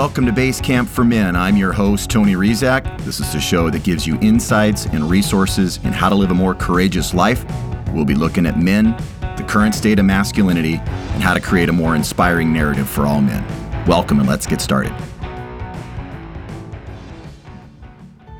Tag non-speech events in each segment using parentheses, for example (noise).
welcome to Base Camp for Men. I'm your host, Tony Rizak. This is the show that gives you insights and resources in how to live a more courageous life. We'll be looking at men, the current state of masculinity, and how to create a more inspiring narrative for all men. Welcome, and let's get started.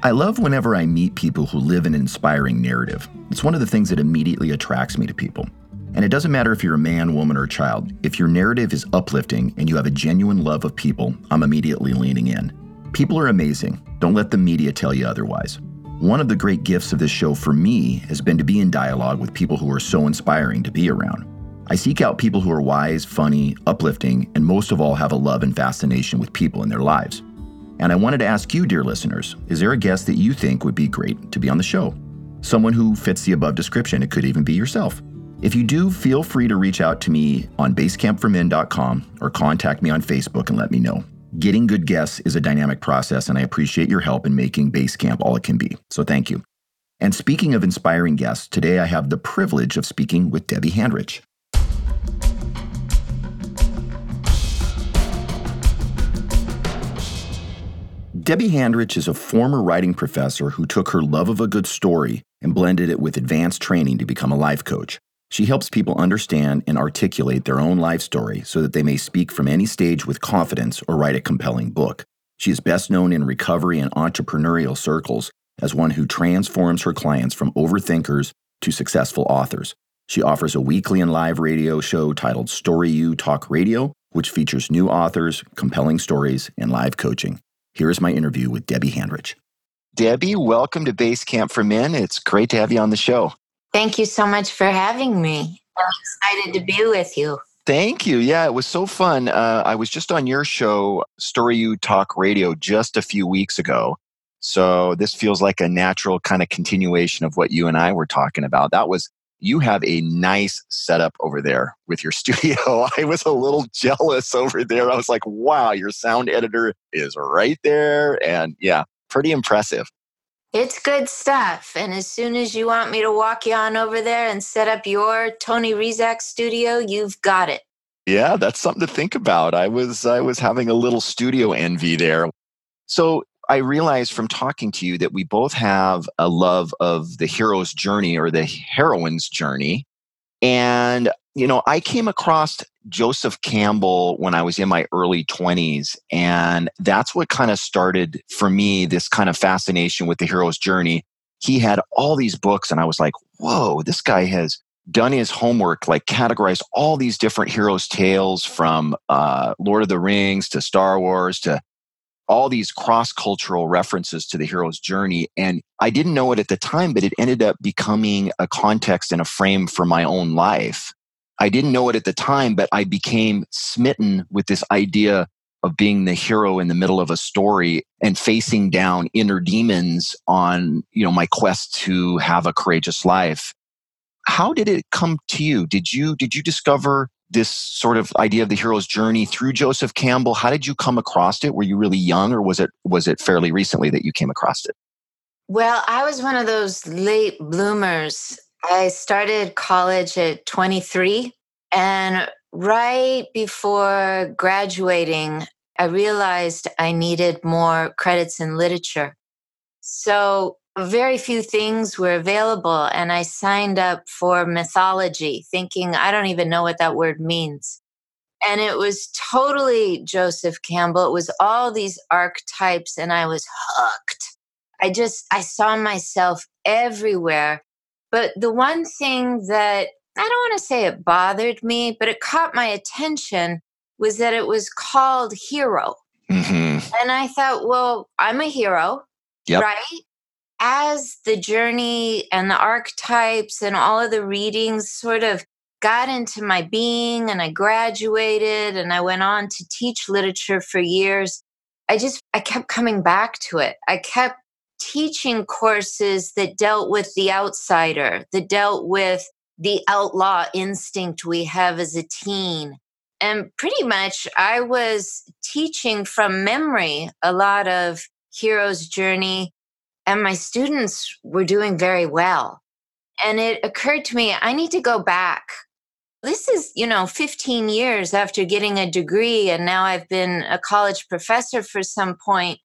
I love whenever I meet people who live an inspiring narrative. It's one of the things that immediately attracts me to people. And it doesn't matter if you're a man, woman, or child, if your narrative is uplifting and you have a genuine love of people, I'm immediately leaning in. People are amazing. Don't let the media tell you otherwise. One of the great gifts of this show for me has been to be in dialogue with people who are so inspiring to be around. I seek out people who are wise, funny, uplifting, and most of all have a love and fascination with people in their lives. And I wanted to ask you, dear listeners, is there a guest that you think would be great to be on the show? Someone who fits the above description. It could even be yourself. If you do, feel free to reach out to me on basecampformen.com or contact me on Facebook and let me know. Getting good guests is a dynamic process, and I appreciate your help in making Basecamp all it can be. So thank you. And speaking of inspiring guests, today I have the privilege of speaking with Debbie Handrich. Debbie Handrich is a former writing professor who took her love of a good story and blended it with advanced training to become a life coach. She helps people understand and articulate their own life story so that they may speak from any stage with confidence or write a compelling book. She is best known in recovery and entrepreneurial circles as one who transforms her clients from overthinkers to successful authors. She offers a weekly and live radio show titled Story U Talk Radio, which features new authors, compelling stories, and live coaching. Here is my interview with Debbie Handrich. Debbie, welcome to Base Camp for Men. It's great to have you on the show. Thank you so much for having me. I'm excited to be with you. Thank you. Yeah, it was so fun. Uh, I was just on your show, Story U Talk Radio, just a few weeks ago. So this feels like a natural kind of continuation of what you and I were talking about. That was, you have a nice setup over there with your (laughs) studio. I was a little jealous over there. I was like, wow, your sound editor is right there. And yeah, pretty impressive. It's good stuff. And as soon as you want me to walk you on over there and set up your Tony Rizak studio, you've got it. Yeah, that's something to think about. I was I was having a little studio envy there. So I realized from talking to you that we both have a love of the hero's journey or the heroine's journey. And, you know, I came across Joseph Campbell when I was in my early 20s. And that's what kind of started for me this kind of fascination with the hero's journey. He had all these books, and I was like, whoa, this guy has done his homework, like categorized all these different heroes' tales from uh, Lord of the Rings to Star Wars to all these cross cultural references to the hero's journey. And I didn't know it at the time, but it ended up becoming a context and a frame for my own life. I didn't know it at the time, but I became smitten with this idea of being the hero in the middle of a story and facing down inner demons on, you know, my quest to have a courageous life. How did it come to you? Did you did you discover this sort of idea of the hero's journey through Joseph Campbell? How did you come across it? Were you really young or was it was it fairly recently that you came across it? Well, I was one of those late bloomers I started college at 23. And right before graduating, I realized I needed more credits in literature. So very few things were available. And I signed up for mythology, thinking, I don't even know what that word means. And it was totally Joseph Campbell. It was all these archetypes, and I was hooked. I just, I saw myself everywhere. But the one thing that I don't want to say it bothered me, but it caught my attention was that it was called Hero. Mm-hmm. And I thought, well, I'm a hero, yep. right? As the journey and the archetypes and all of the readings sort of got into my being and I graduated and I went on to teach literature for years, I just, I kept coming back to it. I kept teaching courses that dealt with the outsider, that dealt with the outlaw instinct we have as a teen. And pretty much, I was teaching from memory a lot of Hero's Journey, and my students were doing very well. And it occurred to me, I need to go back this is, you know, 15 years after getting a degree, and now I've been a college professor for some point.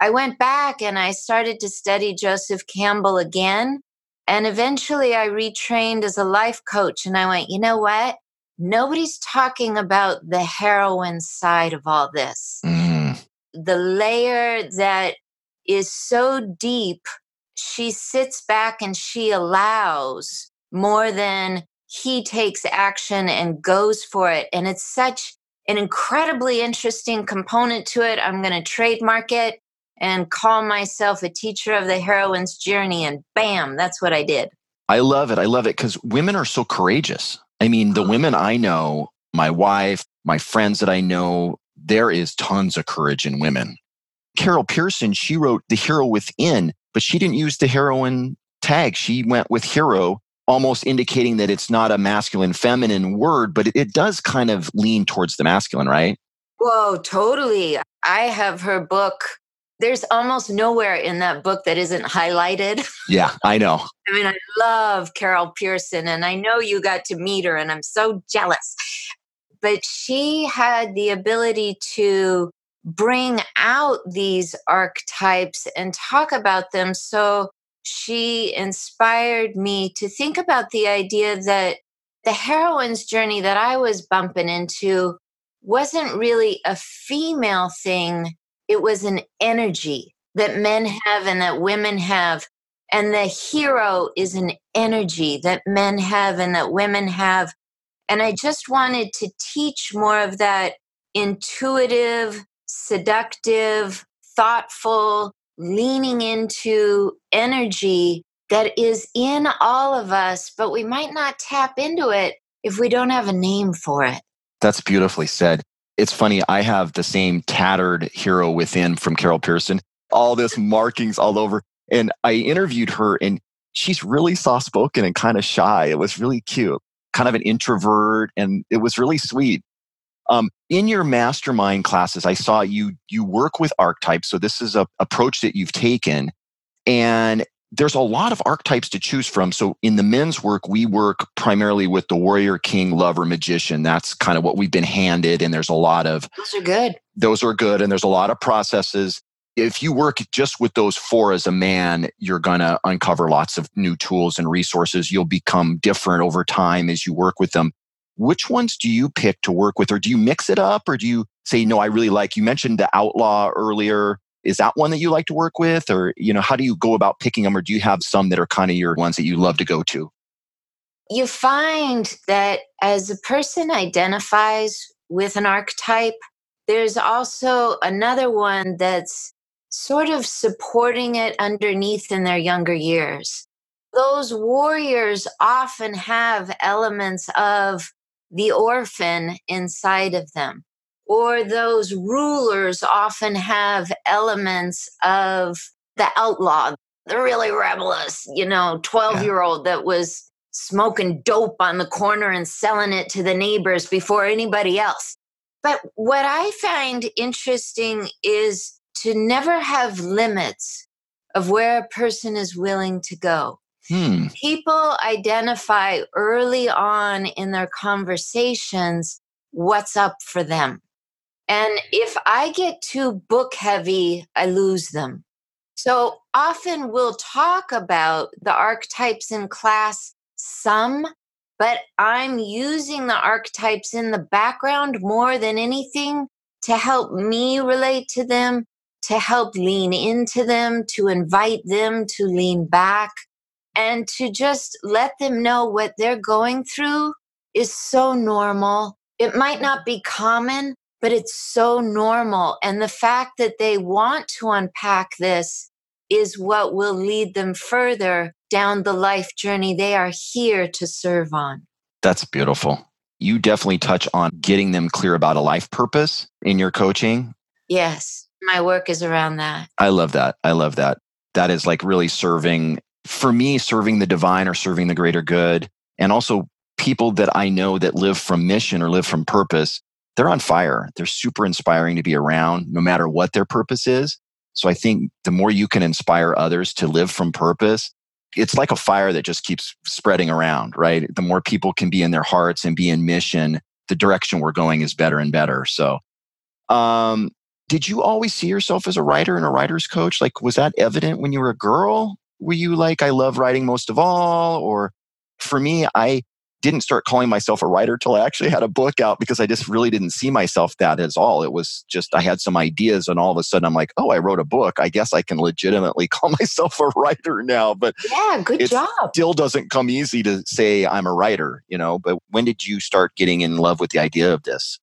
I went back and I started to study Joseph Campbell again. And eventually I retrained as a life coach. And I went, you know what? Nobody's talking about the heroine side of all this. Mm. The layer that is so deep, she sits back and she allows more than he takes action and goes for it. And it's such an incredibly interesting component to it. I'm going to trademark it and call myself a teacher of the heroine's journey. And bam, that's what I did. I love it. I love it because women are so courageous. I mean, the uh-huh. women I know, my wife, my friends that I know, there is tons of courage in women. Carol Pearson, she wrote The Hero Within, but she didn't use the heroine tag. She went with hero almost indicating that it's not a masculine feminine word, but it, it does kind of lean towards the masculine, right? Whoa, totally. I have her book. There's almost nowhere in that book that isn't highlighted. Yeah, I know. (laughs) I mean, I love Carol Pearson, and I know you got to meet her, and I'm so jealous. But she had the ability to bring out these archetypes and talk about them so she inspired me to think about the idea that the heroine's journey that I was bumping into wasn't really a female thing, it was an energy that men have and that women have. And the hero is an energy that men have and that women have. And I just wanted to teach more of that intuitive, seductive, thoughtful, leaning into energy that is in all of us, but we might not tap into it if we don't have a name for it. That's beautifully said. It's funny, I have the same tattered hero within from Carol Pearson, all this markings all over. And I interviewed her and she's really soft spoken and kind of shy. It was really cute, kind of an introvert, and it was really sweet. Um, in your mastermind classes, I saw you you work with archetypes. So this is a approach that you've taken, and there's a lot of archetypes to choose from. So in the men's work, we work primarily with the warrior, king, lover, magician. That's kind of what we've been handed, and there's a lot of those are good. Those are good, and there's a lot of processes. If you work just with those four as a man, you're going to uncover lots of new tools and resources. You'll become different over time as you work with them which ones do you pick to work with or do you mix it up or do you say no i really like you mentioned the outlaw earlier is that one that you like to work with? Or you know how do you go about picking them or do you have some that are kind of your ones that you love to go to? You find that as a person identifies with an archetype there's also another one that's sort of supporting it underneath in their younger years. Those warriors often have elements of the orphan inside of them. Or those rulers often have elements of the outlaw, the really rebellious, you know, 12 year old that was smoking dope on the corner and selling it to the neighbors before anybody else. But what I find interesting is to never have limits of where a person is willing to go. Hmm. People identify early on in their conversations what's up for them. And if I get too book heavy, I lose them. So often we'll talk about the archetypes in class some, but I'm using the archetypes in the background more than anything to help me relate to them, to help lean into them, to invite them to lean back and to just let them know what they're going through is so normal. It might not be common, but it's so normal. And the fact that they want to unpack this is what will lead them further down the life journey they are here to serve on. That's beautiful. You definitely touch on getting them clear about a life purpose in your coaching. Yes, my work is around that. I love that. I love that. That is like really serving for me, serving the divine or serving the greater good, and also people that I know that live from mission or live from purpose, they're on fire. They're super inspiring to be around, no matter what their purpose is. So I think the more you can inspire others to live from purpose, it's like a fire that just keeps spreading around, right? The more people can be in their hearts and be in mission, the direction we're going is better and better. So, um, did you always see yourself as a writer and a writer's coach? Like, was that evident when you were a girl? Were you like, I love writing most of all? Or for me, I didn't start calling myself a writer till I actually had a book out because I just really didn't see myself that as all. It was just I had some ideas and all of a sudden I'm like, oh, I wrote a book. I guess I can legitimately (laughs) call myself a writer now. But yeah, good it job. Still doesn't come easy to say I'm a writer, you know. But when did you start getting in love with the idea of this?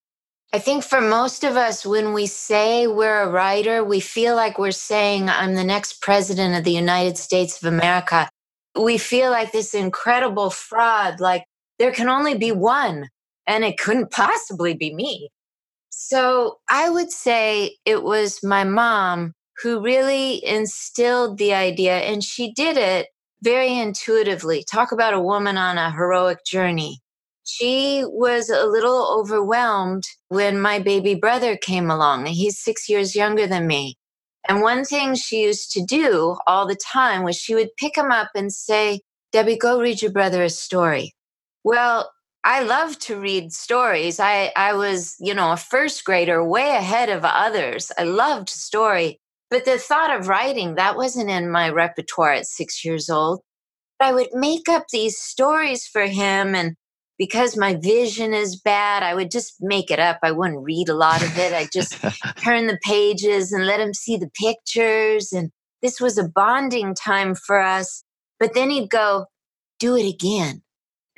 I think for most of us, when we say we're a writer, we feel like we're saying, I'm the next president of the United States of America. We feel like this incredible fraud, like there can only be one, and it couldn't possibly be me. So I would say it was my mom who really instilled the idea, and she did it very intuitively. Talk about a woman on a heroic journey. She was a little overwhelmed when my baby brother came along. He's six years younger than me. And one thing she used to do all the time was she would pick him up and say, Debbie, go read your brother a story. Well, I love to read stories. I, I was, you know, a first grader way ahead of others. I loved story. But the thought of writing, that wasn't in my repertoire at six years old. But I would make up these stories for him. And because my vision is bad, I would just make it up. I wouldn't read a lot of it. I just (laughs) turn the pages and let him see the pictures. And this was a bonding time for us. But then he'd go, do it again.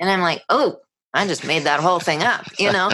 And I'm like, oh, I just made that whole thing up, you know?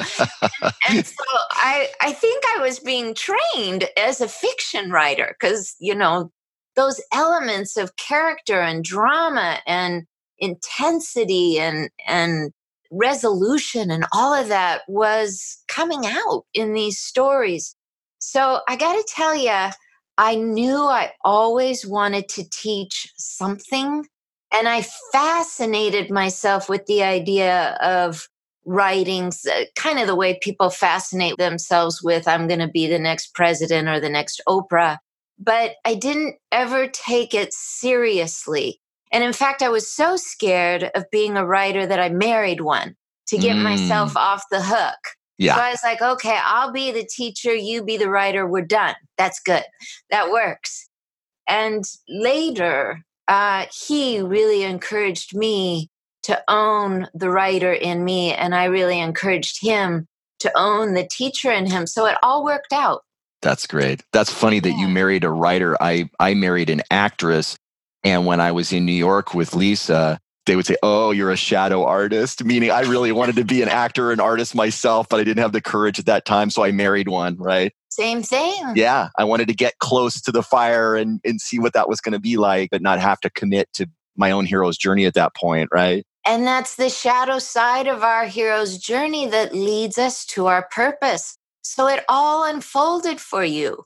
and so I, I think I was being trained as a fiction writer because, you know, those elements of character and drama and intensity and, and resolution and all of that was coming out in these stories. So I got to tell you, I knew I always wanted to teach something and I fascinated myself with the idea of writings, uh, kind of the way people fascinate themselves with, I'm going to be the next president or the next Oprah. But I didn't ever take it seriously. And in fact, I was so scared of being a writer that I married one to get mm. myself off the hook. Yeah. So I was like, okay, I'll be the teacher, you be the writer, we're done. That's good. That works. And later, uh, he really encouraged me to own the writer in me, and I really encouraged him to own the teacher in him. So it all worked out. That's great. That's funny that you married a writer. I I married an actress, and when I was in New York with Lisa, they would say, "Oh, you're a shadow artist," meaning I really wanted to be an actor and artist myself, but I didn't have the courage at that time, so I married one. Right? Same thing. Yeah. I wanted to get close to the fire and, and see what that was going to be like, but not have to commit to my own hero's journey at that point, right? And that's the shadow side of our hero's journey that leads us to our purpose. So it all unfolded for you.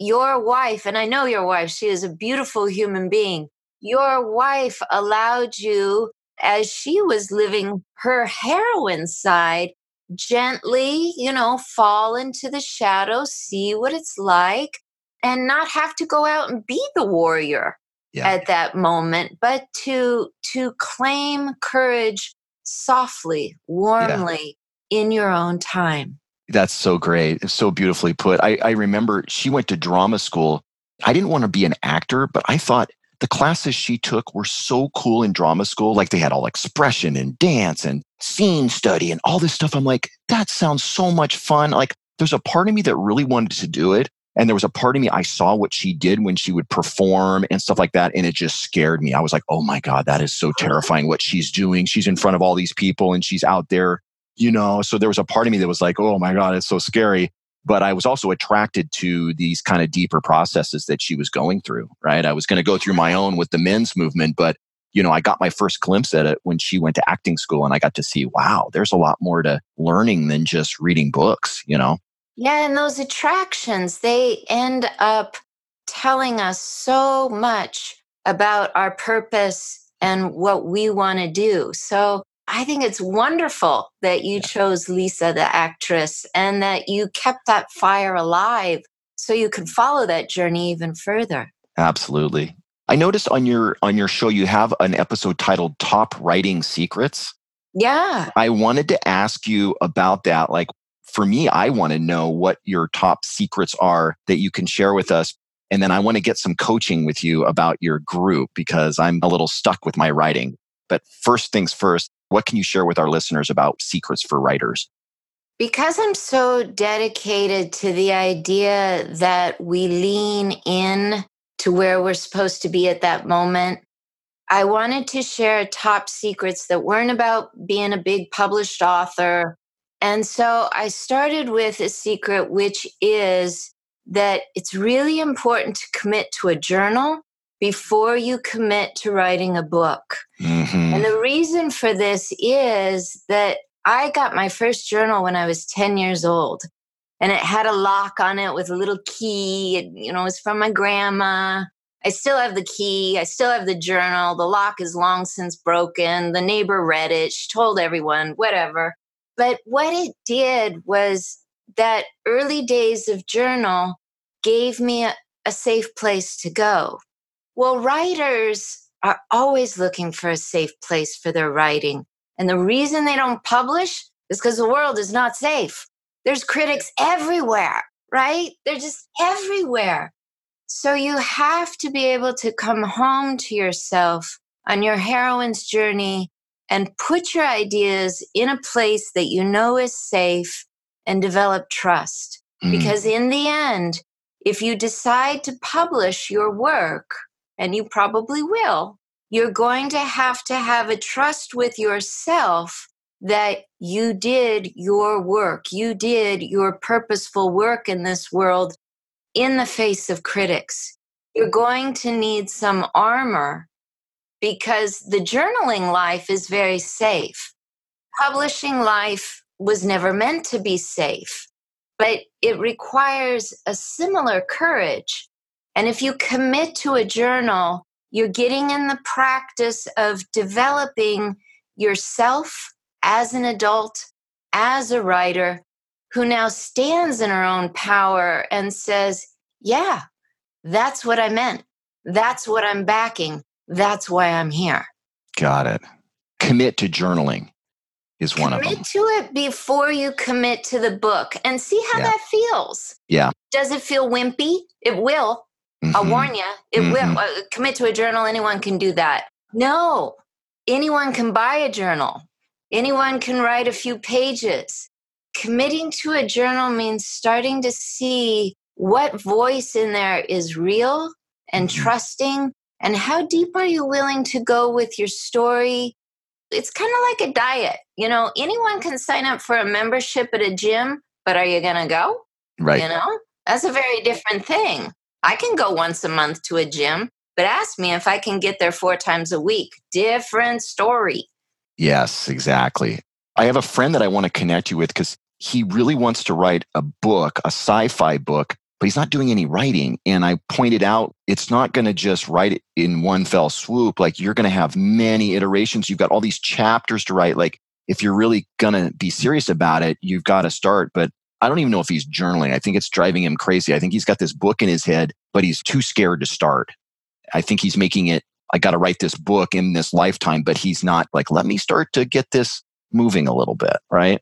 Your wife, and I know your wife, she is a beautiful human being. Your wife allowed you, as she was living her heroine side, gently, you know, fall into the shadow, see what it's like, and not have to go out and be the warrior yeah. at that moment, but to to claim courage softly, warmly yeah. in your own time. That's so great. It's so beautifully put. I, I remember she went to drama school. I didn't want to be an actor, but I thought the classes she took were so cool in drama school. Like they had all expression and dance and scene study and all this stuff. I'm like, that sounds so much fun. Like there's a part of me that really wanted to do it. And there was a part of me, I saw what she did when she would perform and stuff like that. And it just scared me. I was like, oh my God, that is so uh-huh. terrifying what she's doing. She's in front of all these people and she's out there, you know? So there was a part of me that was like, oh my God, it's so scary but I was also attracted to these kind of deeper processes that she was going through, right? I was going to go through my own with the men's movement, but you know, I got my first glimpse at it when she went to acting school and I got to see, wow, there's a lot more to learning than just reading books, you know? Yeah, and those attractions, they end up telling us so much about our purpose and what we want to do. So I think it's wonderful that you chose Lisa, the actress, and that you kept that fire alive so you could follow that journey even further. Absolutely. I noticed on your on your show you have an episode titled Top Writing Secrets. Yeah. I wanted to ask you about that. Like for me, I want to know what your top secrets are that you can share with us. And then I want to get some coaching with you about your group because I'm a little stuck with my writing. But first things first, what can you share with our listeners about secrets for writers? Because I'm so dedicated to the idea that we lean in to where we're supposed to be at that moment, I wanted to share top secrets that weren't about being a big published author. And so I started with a secret, which is that it's really important to commit to a journal before you commit to writing a book. Mm-hmm. And the reason for this is that I got my first journal when I was 10 years old. And it had a lock on it with a little key. It, you know, it was from my grandma. I still have the key. I still have the journal. The lock is long since broken. The neighbor read it. She told everyone, whatever. But what it did was that early days of journal gave me a, a safe place to go. Well, writers are always looking for a safe place for their writing. And the reason they don't publish is because the world is not safe. There's critics everywhere, right? They're just everywhere. So you have to be able to come home to yourself on your heroine's journey and put your ideas in a place that you know is safe and develop trust. Mm. Because in the end, if you decide to publish your work, and you probably will, you're going to have to have a trust with yourself that you did your work, you did your purposeful work in this world in the face of critics. You're going to need some armor because the journaling life is very safe. Publishing life was never meant to be safe, but it requires a similar courage. And if you commit to a journal, you're getting in the practice of developing yourself as an adult, as a writer who now stands in her own power and says, Yeah, that's what I meant. That's what I'm backing. That's why I'm here. Got it. Commit to journaling is one commit of them. Commit to it before you commit to the book and see how yeah. that feels. Yeah. Does it feel wimpy? It will. Mm-hmm. I'll warn you, it mm-hmm. will. Uh, commit to a journal, anyone can do that. No, anyone can buy a journal, anyone can write a few pages. Committing to a journal means starting to see what voice in there is real and mm-hmm. trusting, and how deep are you willing to go with your story. It's kind of like a diet. You know, anyone can sign up for a membership at a gym, but are you going to go? Right. You know, that's a very different thing. I can go once a month to a gym, but ask me if I can get there four times a week. Different story. Yes, exactly. I have a friend that I want to connect you with because he really wants to write a book, a sci fi book, but he's not doing any writing. And I pointed out it's not going to just write it in one fell swoop. Like you're going to have many iterations. You've got all these chapters to write. Like if you're really going to be serious about it, you've got to start. But I don't even know if he's journaling. I think it's driving him crazy. I think he's got this book in his head, but he's too scared to start. I think he's making it, I got to write this book in this lifetime, but he's not like, let me start to get this moving a little bit, right?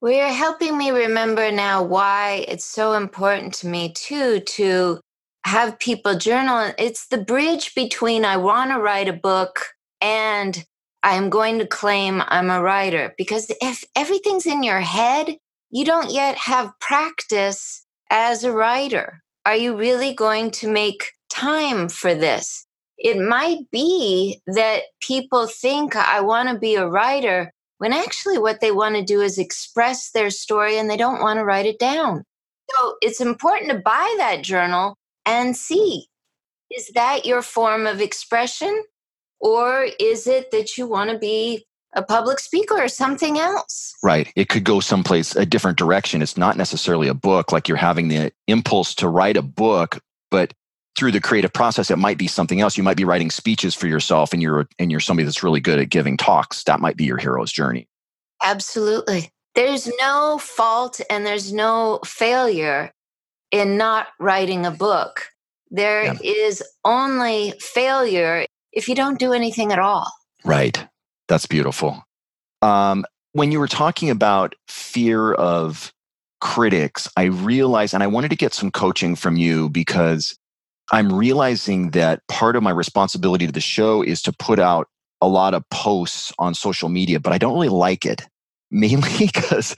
Well, you're helping me remember now why it's so important to me, too, to have people journal. It's the bridge between I want to write a book and I'm going to claim I'm a writer. Because if everything's in your head, you don't yet have practice as a writer. Are you really going to make time for this? It might be that people think I want to be a writer when actually what they want to do is express their story and they don't want to write it down. So it's important to buy that journal and see is that your form of expression? Or is it that you want to be a public speaker or something else. Right. It could go someplace, a different direction. It's not necessarily a book, like you're having the impulse to write a book, but through the creative process, it might be something else. You might be writing speeches for yourself and you're and you're somebody that's really good at giving talks. That might be your hero's journey. Absolutely. There's no fault and there's no failure in not writing a book. There yeah. is only failure if you don't do anything at all. Right. That's beautiful. Um, when you were talking about fear of critics, I realized, and I wanted to get some coaching from you because I'm realizing that part of my responsibility to the show is to put out a lot of posts on social media, but I don't really like it (laughs) mainly because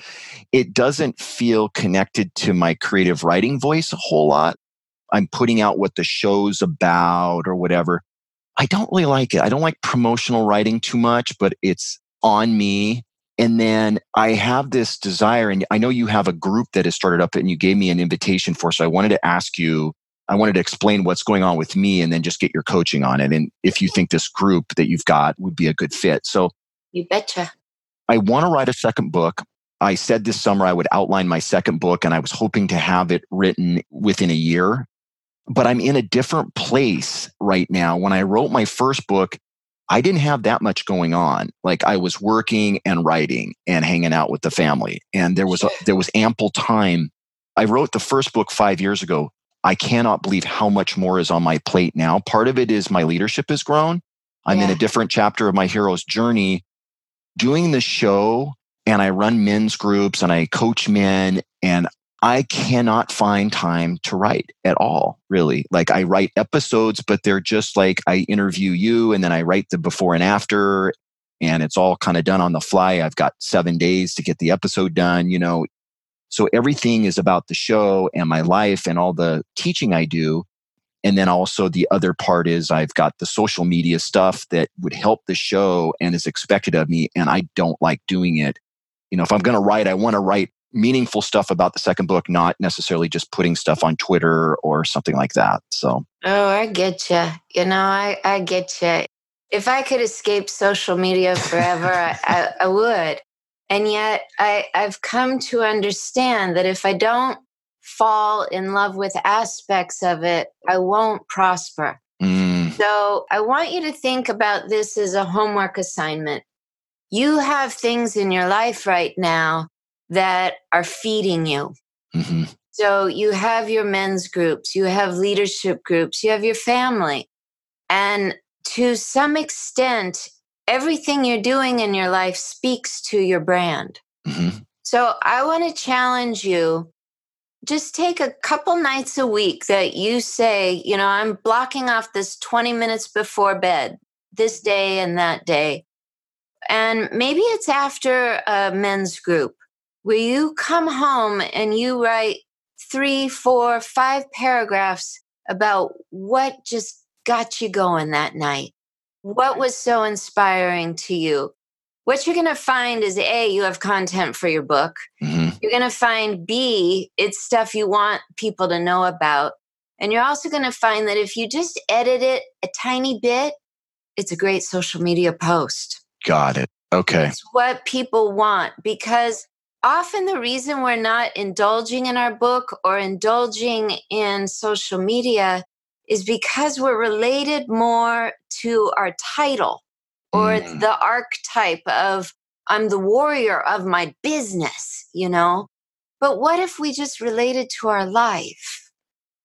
it doesn't feel connected to my creative writing voice a whole lot. I'm putting out what the show's about or whatever. I don't really like it. I don't like promotional writing too much, but it's on me. And then I have this desire, and I know you have a group that has started up and you gave me an invitation for. So I wanted to ask you, I wanted to explain what's going on with me and then just get your coaching on it. And if you think this group that you've got would be a good fit. So you betcha. I want to write a second book. I said this summer I would outline my second book and I was hoping to have it written within a year. But I'm in a different place right now. When I wrote my first book, I didn't have that much going on. Like I was working and writing and hanging out with the family and there was a, (laughs) there was ample time. I wrote the first book 5 years ago. I cannot believe how much more is on my plate now. Part of it is my leadership has grown. I'm yeah. in a different chapter of my hero's journey. Doing the show and I run men's groups and I coach men and I cannot find time to write at all, really. Like I write episodes, but they're just like I interview you and then I write the before and after and it's all kind of done on the fly. I've got seven days to get the episode done, you know. So everything is about the show and my life and all the teaching I do. And then also the other part is I've got the social media stuff that would help the show and is expected of me. And I don't like doing it you know, if I'm going to write, I want to write meaningful stuff about the second book, not necessarily just putting stuff on Twitter or something like that. So, oh, I get you. You know, I, I get you. If I could escape social media forever, I, I, I would. And yet, I, I've come to understand that if I don't fall in love with aspects of it, I won't prosper. Mm. So, I want you to think about this as a homework assignment you have things in your life right now that are feeding you. Mm-hmm. So you have your men's groups, you have leadership groups, you have your family. And to some extent, everything you're doing in your life speaks to your brand. Mm-hmm. So I want to challenge you just take a couple nights a week that you say, you know, I'm blocking off this 20 minutes before bed, this day and that day. And maybe it's after a men's group where you come home and you write three, four, five paragraphs about what just got you going that night. What was so inspiring to you? What you're going to find is A, you have content for your book. Mm-hmm. You're going to find B, it's stuff you want people to know about. And you're also going to find that if you just edit it a tiny bit, it's a great social media post. Got it. Okay. It's what people want because often the reason we're not indulging in our book or indulging in social media is because we're related more to our title or mm. the archetype of I'm the warrior of my business, you know? But what if we just related to our life?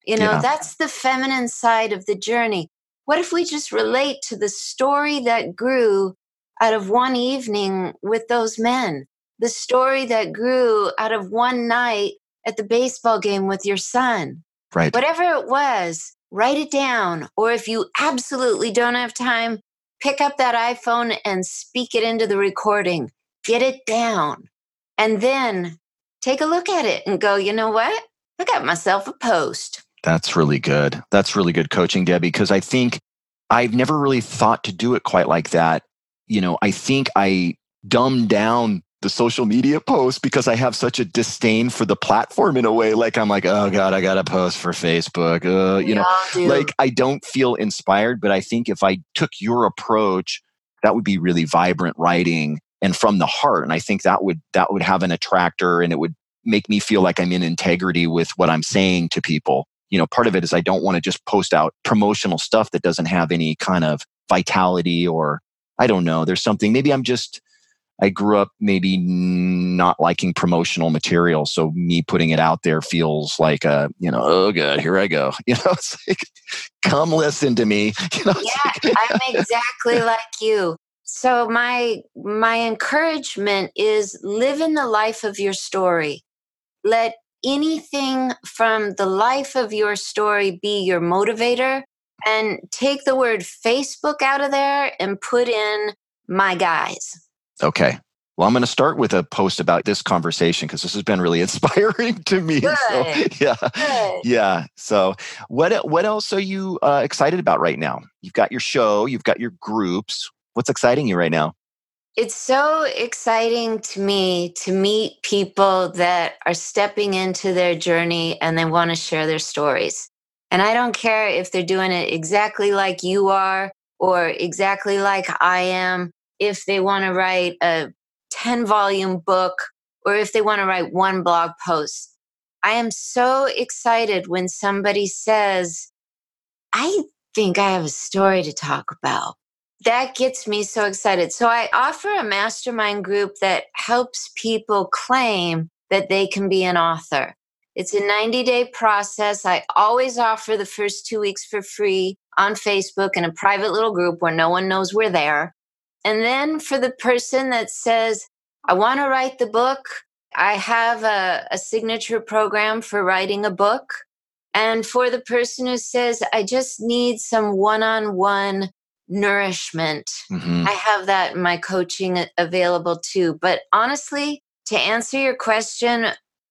You know, yeah. that's the feminine side of the journey. What if we just relate to the story that grew out of one evening with those men, the story that grew out of one night at the baseball game with your son. Right. Whatever it was, write it down. Or if you absolutely don't have time, pick up that iPhone and speak it into the recording. Get it down. And then take a look at it and go, you know what? I got myself a post. That's really good. That's really good coaching, Debbie, because I think I've never really thought to do it quite like that you know, I think I dumbed down the social media posts because I have such a disdain for the platform in a way. Like I'm like, oh God, I got to post for Facebook. Uh, you know, like I don't feel inspired, but I think if I took your approach, that would be really vibrant writing and from the heart. And I think that would, that would have an attractor and it would make me feel like I'm in integrity with what I'm saying to people. You know, part of it is I don't want to just post out promotional stuff that doesn't have any kind of vitality or I don't know. There's something, maybe I'm just, I grew up maybe not liking promotional material. So me putting it out there feels like a, you know, oh God, here I go. (laughs) You know, it's like, come listen to me. (laughs) You know, yeah, like, I'm exactly like you. So my my encouragement is live in the life of your story. Let anything from the life of your story be your motivator and take the word Facebook out of there and put in my guys. Okay. Well, I'm going to start with a post about this conversation because this has been really (laughs) inspiring to me. Good. So, yeah, Good. yeah. So, what what else are you uh, excited about right now? You've got your show, you've got your groups. What's exciting you right now? It's so exciting to me to meet people that are stepping into their journey and they want to share their stories. And I don't care if they're doing it exactly like you are or exactly like I am, if they want to write a 10 volume book or if they want to write one blog post. I am so excited when somebody says, I think I have a story to talk about. That gets me so excited. So I offer a mastermind group that helps people claim that they can be an author. It's a 90 day process. I always offer the first two weeks for free on Facebook in a private little group where no one knows we're there. And then for the person that says, I want to write the book, I have a, a, signature program for writing a book. And for the person who says, I just need some one on one nourishment, mm-hmm. I have that in my coaching available too. But honestly, to answer your question,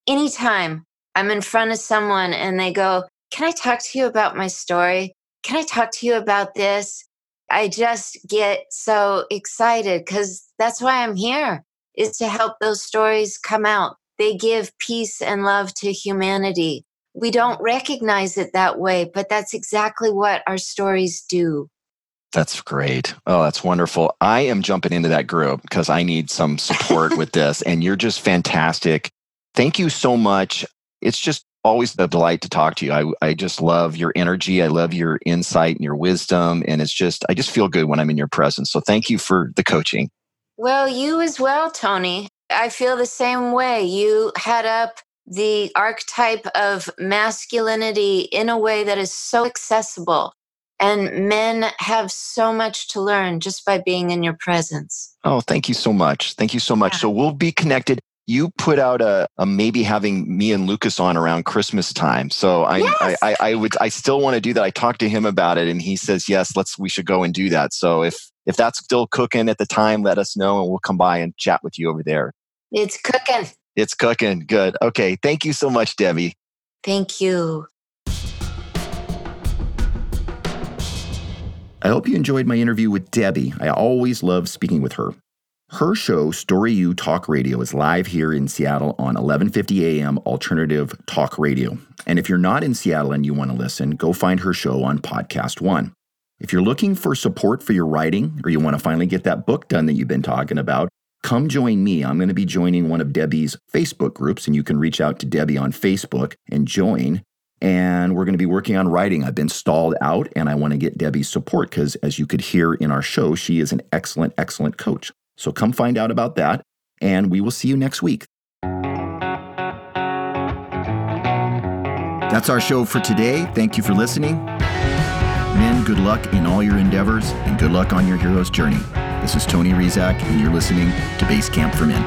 anytime I'm in front of someone and they go, Can I talk to you about my story? Can I talk to you about this? I just get so excited because that's why I'm here is to help those stories come out. They give peace and love to humanity. We don't recognize it that way, but that's exactly what our stories do. That's great. Oh, that's wonderful. I am jumping into that group because I need some support with (laughs) this, and you're just fantastic. Thank you so much. It's just always a delight to talk to you. I, I just love your energy. I love your insight and your wisdom. And it's just, I just feel good when I'm in your presence. So thank you for the coaching. Well, you as well, Tony. I feel the same way. You head up the archetype of masculinity in a way that is so accessible. And men have so much to learn just by being in your presence. Oh, thank you so much. Thank you so much. Yeah. So we'll be connected you put out a, a, maybe having me and Lucas on around Christmas time. So I, yes. I, I, I, would, I still want to do that. I talked to him about it and he says, yes, let's, we should go and do that. So if, if that's still cooking at the time, let us know and we'll come by and chat with you over there. It's cooking. It's cooking. Good. Okay. Thank you so much, Debbie. Thank you. I hope you enjoyed my interview with Debbie. I always love speaking with her. Her show, Story U Talk Radio, is live here in Seattle on 11:50 a.m. Alternative Talk Radio. And if you're not in Seattle and you want to listen, go find her show on Podcast One. If you're looking for support for your writing or you want to finally get that book done that you've been talking about, come join me. I'm going to be joining one of Debbie's Facebook groups, and you can reach out to Debbie on Facebook and join. And we're going to be working on writing. I've been stalled out, and I want to get Debbie's support because, as you could hear in our show, she is an excellent, excellent coach. So come find out about that, and we will see you next week. That's our show for today. Thank you for listening. Men, good luck in all your endeavors and good luck on your hero's journey. This is Tony Rizak, and you're listening to Base Camp for Men.